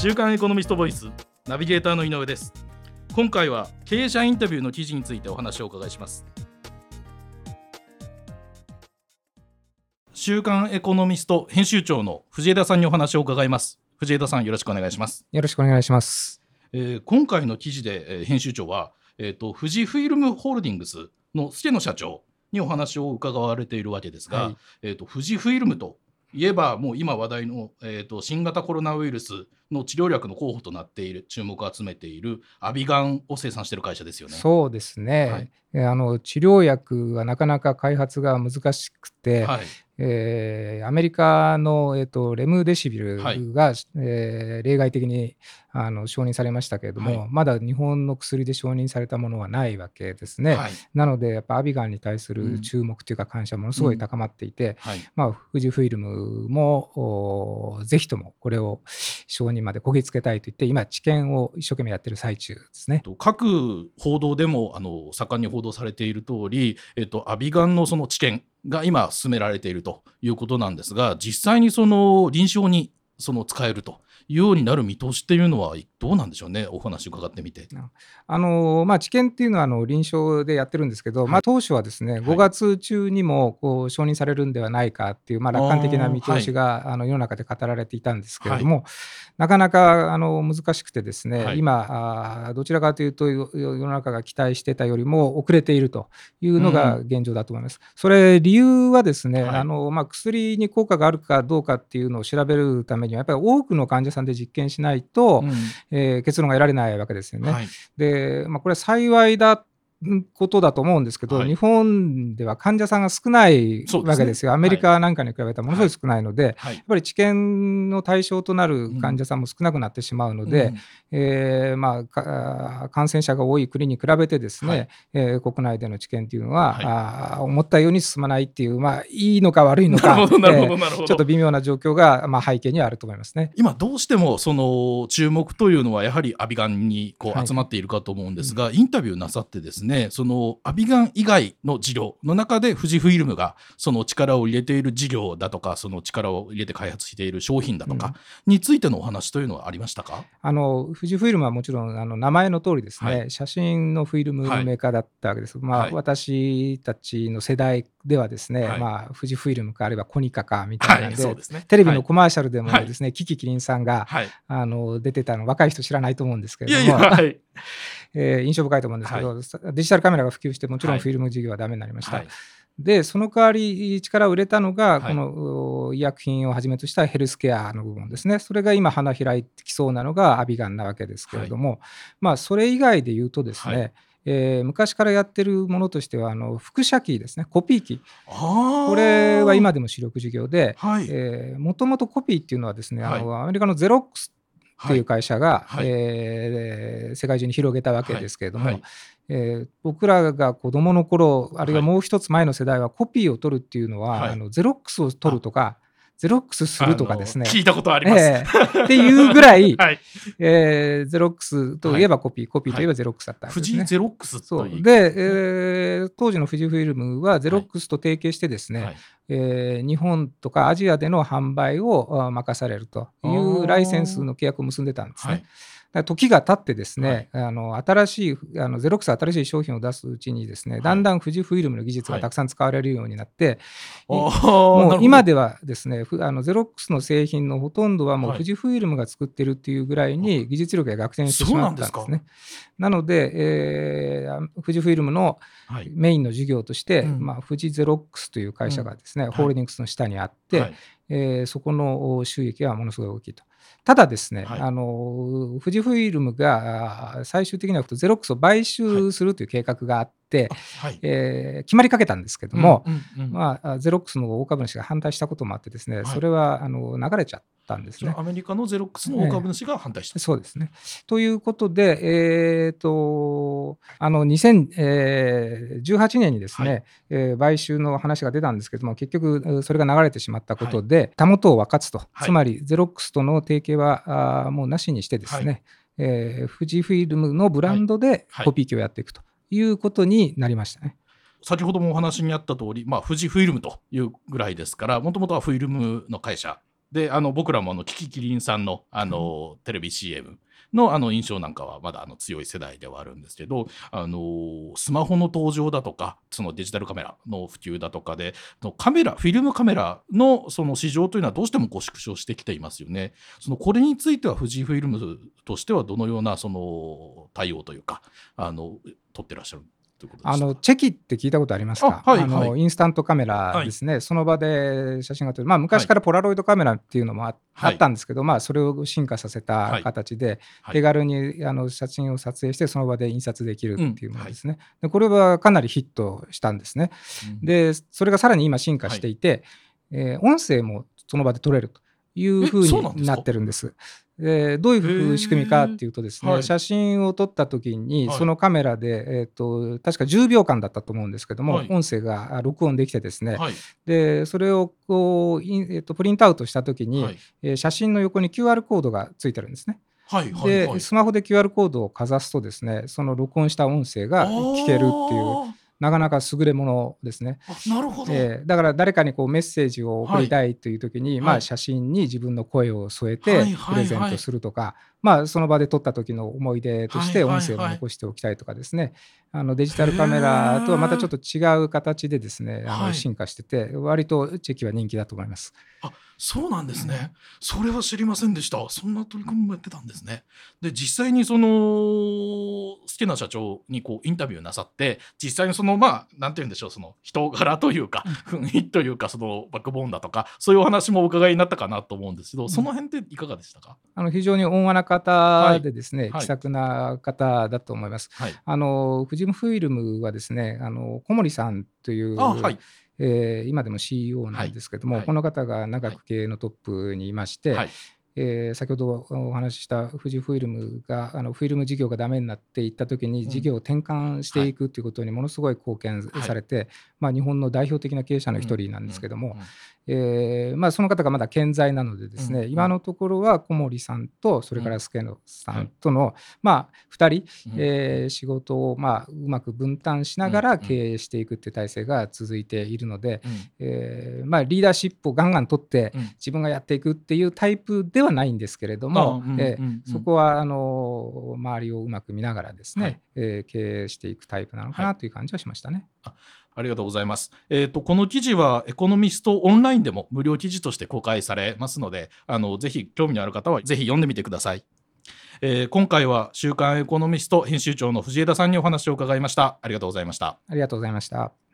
週刊エコノミストボイスナビゲーターの井上です。今回は経営者インタビューの記事についてお話をお伺いします。週刊エコノミスト編集長の藤枝さんにお話を伺います。藤枝さんよろしくお願いします。よろしくお願いします、えー今回の記事で、えー編集長は、えー、と富士フイルムホールディングスの助野社長にお話を伺われているわけですが、はい。えー、と富士フイルムといえばもう今話題の、えー、と新型コロナウイルスの治療薬の候補となっている注目を集めているアビガンを生産している会社ですよね。そうですね、はい。えーあの治療薬はなかなか開発が難しくて、はい。えーアメリカの、えー、とレムデシビルはい。が、えー例外的にあの承認されましたけれども、はい。まだ日本の薬で承認されたものはないわけですね。はい。なので、やっぱアビガンに対すうん。る注目というか、感謝ものすごい高まっていて、はい。まあ、富士フイルムもおぜひともこれを承認までこぎつけたいと言って、今、治験を一生懸命やってる最中ですね。と各報道でもあの盛んに報道されている通り、えっと、アビガンのその治験が今進められているということなんですが実際にその臨床にその使えるというようになる見通しっていうのはどうなんでしょうね？お話伺ってみて。あのまあ、治験っていうのはあの臨床でやってるんですけど、はい。まあ、当初はですね、い。5月中にもこう承認されるんではないかっていう、まあ、楽観的な見通しがあの世の中で語られていたんですけれども、なかなかあの難しくてですね、はい。今あーどちらかというとよ世の中が期待してたよりも遅れているというのが現状だと思います。それ理由はですね、はい。あのまあ、薬に効果があるかどうかっていうのを調べるためにはやっぱり多くの患者さんで実験しないと、うんえー結論が得られないわけですよね。はいで、まあ、これは幸いだことだと思うんですけど、はい。日本では患者さんが少ないわけですよ。アメリカなんかに比べたらものすごい少ないので、はい。やっぱり治験の対象となる患者さんも少なくなってしまうので、えーま感染者が多い国に比べてですね、はい。えー国内での治験っていうのは、はい。あー思ったように進まないっていう、まあ、いいのか悪いのか。ちょっと微妙な状況が、まあ、背景にはあると思いますね。今どうしてもその注目というのはやはりアビガンにこはい。う集まっているかと思うんですが、インタビューなさってですねそのアビガン以外の治療の中で富士フイルムがその力を入れている事業だとかその力を入れて開発している商品だとかについてのお話というのはありましたか、あの富士フイルムはもちろんあの名前の通りですね、はい。写真のフィルムはい。メーカーだったわけです。まあ、はい。私たちの世代ではですね、はい。まあ、富士フイルムかあるいはコニカかみたいなはいので、そうですね。テレビのコマーシャルでもはいですね、キキキリンさんが、はい、あの出てたの若い人知らないと思うんですけいやれども、いやはい。えー印象深いと思うんですけど、デジタルカメラが普及してもちろはい。んフィルム事業はダメになりました。はい。でその代わり力を入れたのが、はい。このお医薬品をはじめとしたヘルスケアの部分ですね。それが今花開いてきそうなのがアビガンなわけですけれども、まあそれ以外で言うとですね、はいえー昔からやってるものとしてはあの複写機ですね。コピー機。これは今でも主力事業ではい、もともとコピーっていうのはですね、あはのアメリカのゼロックスっていう会社が、はい。えー世界中に広げたわけですけれども、はい。はい。えー僕らが子どもの頃あるいはもう一つ前の世代はコピーを取るっていうのは、はい。あのゼロックスを取るとかゼロックスするとかですね。聞いたことあります、ええ。っていうぐらい、はい、えーゼロックスといえばコピー、コピーといえばゼロックスだったんですね。富士ゼロックスそという。で、えー当時の富士フイルムはゼロックスと提携してですね、はい。えー日本とかアジアでの販売をあ任されるというライセンスの契約を結んでたんですね。時が経ってですね、あの新しいあのゼロックスは新しい商品を出すうちにですね、い。だんだん富士フイルムの技術がたくさん使われるようになって、いあーなるほど。もう今ではですね、ふあのゼロックスの製品のほとんどはもうはい。富士フイルムが作ってるっていうぐらいに技術力が逆転してしまったんですそうなんね。なので、えーあ富士フイルムのはい。メインの事業として、うん。まあ、富士ゼロックスという会社がですね、ん。ホールディングスの下にあって、はいえーそこの収益はものすごい大きいと。ただですね、はいあの富士フイルムが最終的にはゼロックスを買収するという計画があって、はい。えー決まりかけたんですけども、うんうんうん。まあ、ゼロックスの大株主が反対したこともあってですね、はい。それはあの流れちゃったんですね。アメリカのゼロックスの大株主が反対した、そうですね。ということで、えー、とあの2018年にですね、はい。えー買収の話が出たんですけども、結局、えーそれが流れてしまったことで、たもとを分かつと、はい。つまりゼロックスとの提携はあーもうなしにしてですね、えー富士フィルムのブランドではい。コピー機をやっていくということになりましたね。先ほどもお話にあった通り、まあ、富士フイルムというぐらいですから、もともとはフイルムの会社であの僕らもあのキキキリンさんのあの、テレビ CM のあの印象なんかはまだあの強い世代ではあるんですけどあのスマホの登場だとかそのデジタルカメラの普及だとかでのカメラフィルムカメラのその市場というのはどうしてもこう縮小してきていますよね。そのこれについては富士フイルムとしてはどのようなその対応というかあの取ってらっしゃるあのチェキって聞いたことありますか、あはいあのはい。インスタントカメラですね、その場で写真が撮る、まあ、昔からポラロイドカメラっていうのもあ,、はい。ったんですけど、まあ、それを進化させた形で、はい。手軽にあの写真を撮影して、その場で印刷できるっていうもうんのですね、で。これはかなりヒットしたんですね。うん。で、それがさらに今進化していて、えー音声もその場で撮れるというふうになってるんです。でどういう仕組みかっていうとですね、はい。写真を撮った時に、はい。そのカメラで、えー、と確か10秒間だったと思うんですけども、はい。音声があ録音できてですね、はい。でそれをこう、インえー、とプリントアウトした時に、はい。えー写真の横に QR コードがついてるんですね。はいはいで、はい。スマホで QR コードをかざすとですねその録音した音声が聞けるっていうなかなか優れものですね。なるほど、えーだから誰かにこうメッセージを送りたいという時に、まあ、はい。はい写真に自分の声を添えはいてプレゼントするとか、まあ、その場で撮った時の思い出として音声を残しておきたいとかですね、あのデジタルカメラとはまたちょっと違う形でですねあはい。の進化してて割とチェキは人気だと思います。あそうなんですね、それは知りませんでした。そんな取り組みもやってたんですね。で実際にその好きな社長にこうインタビューなさって実際にそのまあなんて言うんでしょうその人柄というか雰囲気というかそのバックボーンだとかそういうお話もお伺いになったかなと思うんですけどその辺っていかがでしたか、あの非常に温和な方でですね、はい。気さくな方だと思います。はい。あの富士フイルムはですねあの小森さんというあはい。えー今でも CEO なんですけども、はい。この方が長く経営のトップにいまして、はいえー先ほどお話しした富士フイルムがあのフィルム事業がダメになっていった時にうん。事業を転換していくということにものすごい貢献されて、まあ、日本の代表的な経営者の一人なんですけども、うん。うん。えーまあ、その方がまだ健在なのでですね、うん。今のところは小森さんとそれから助野さんとの、まあ、2人、うん。えー仕事をまあうまく分担しながらうん。うん。経営していくっていう体制が続いているので、うん。えーまあ、リーダーシップをガンガン取ってうん。自分がやっていくっていうタイプではないんですけれども、あうんえーうんうんそこはあの周りをうまく見ながらですね、はいえー経営していくタイプなのかなという感じはしましたね。ありがとうございます。えっ、と、この記事はエコノミストオンラインでも無料記事として公開されますので、あの、ぜひ興味のある方はぜひ読んでみてください。えー今回は週刊エコノミスト編集長の藤枝さんにお話を伺いました。ありがとうございました。ありがとうございました。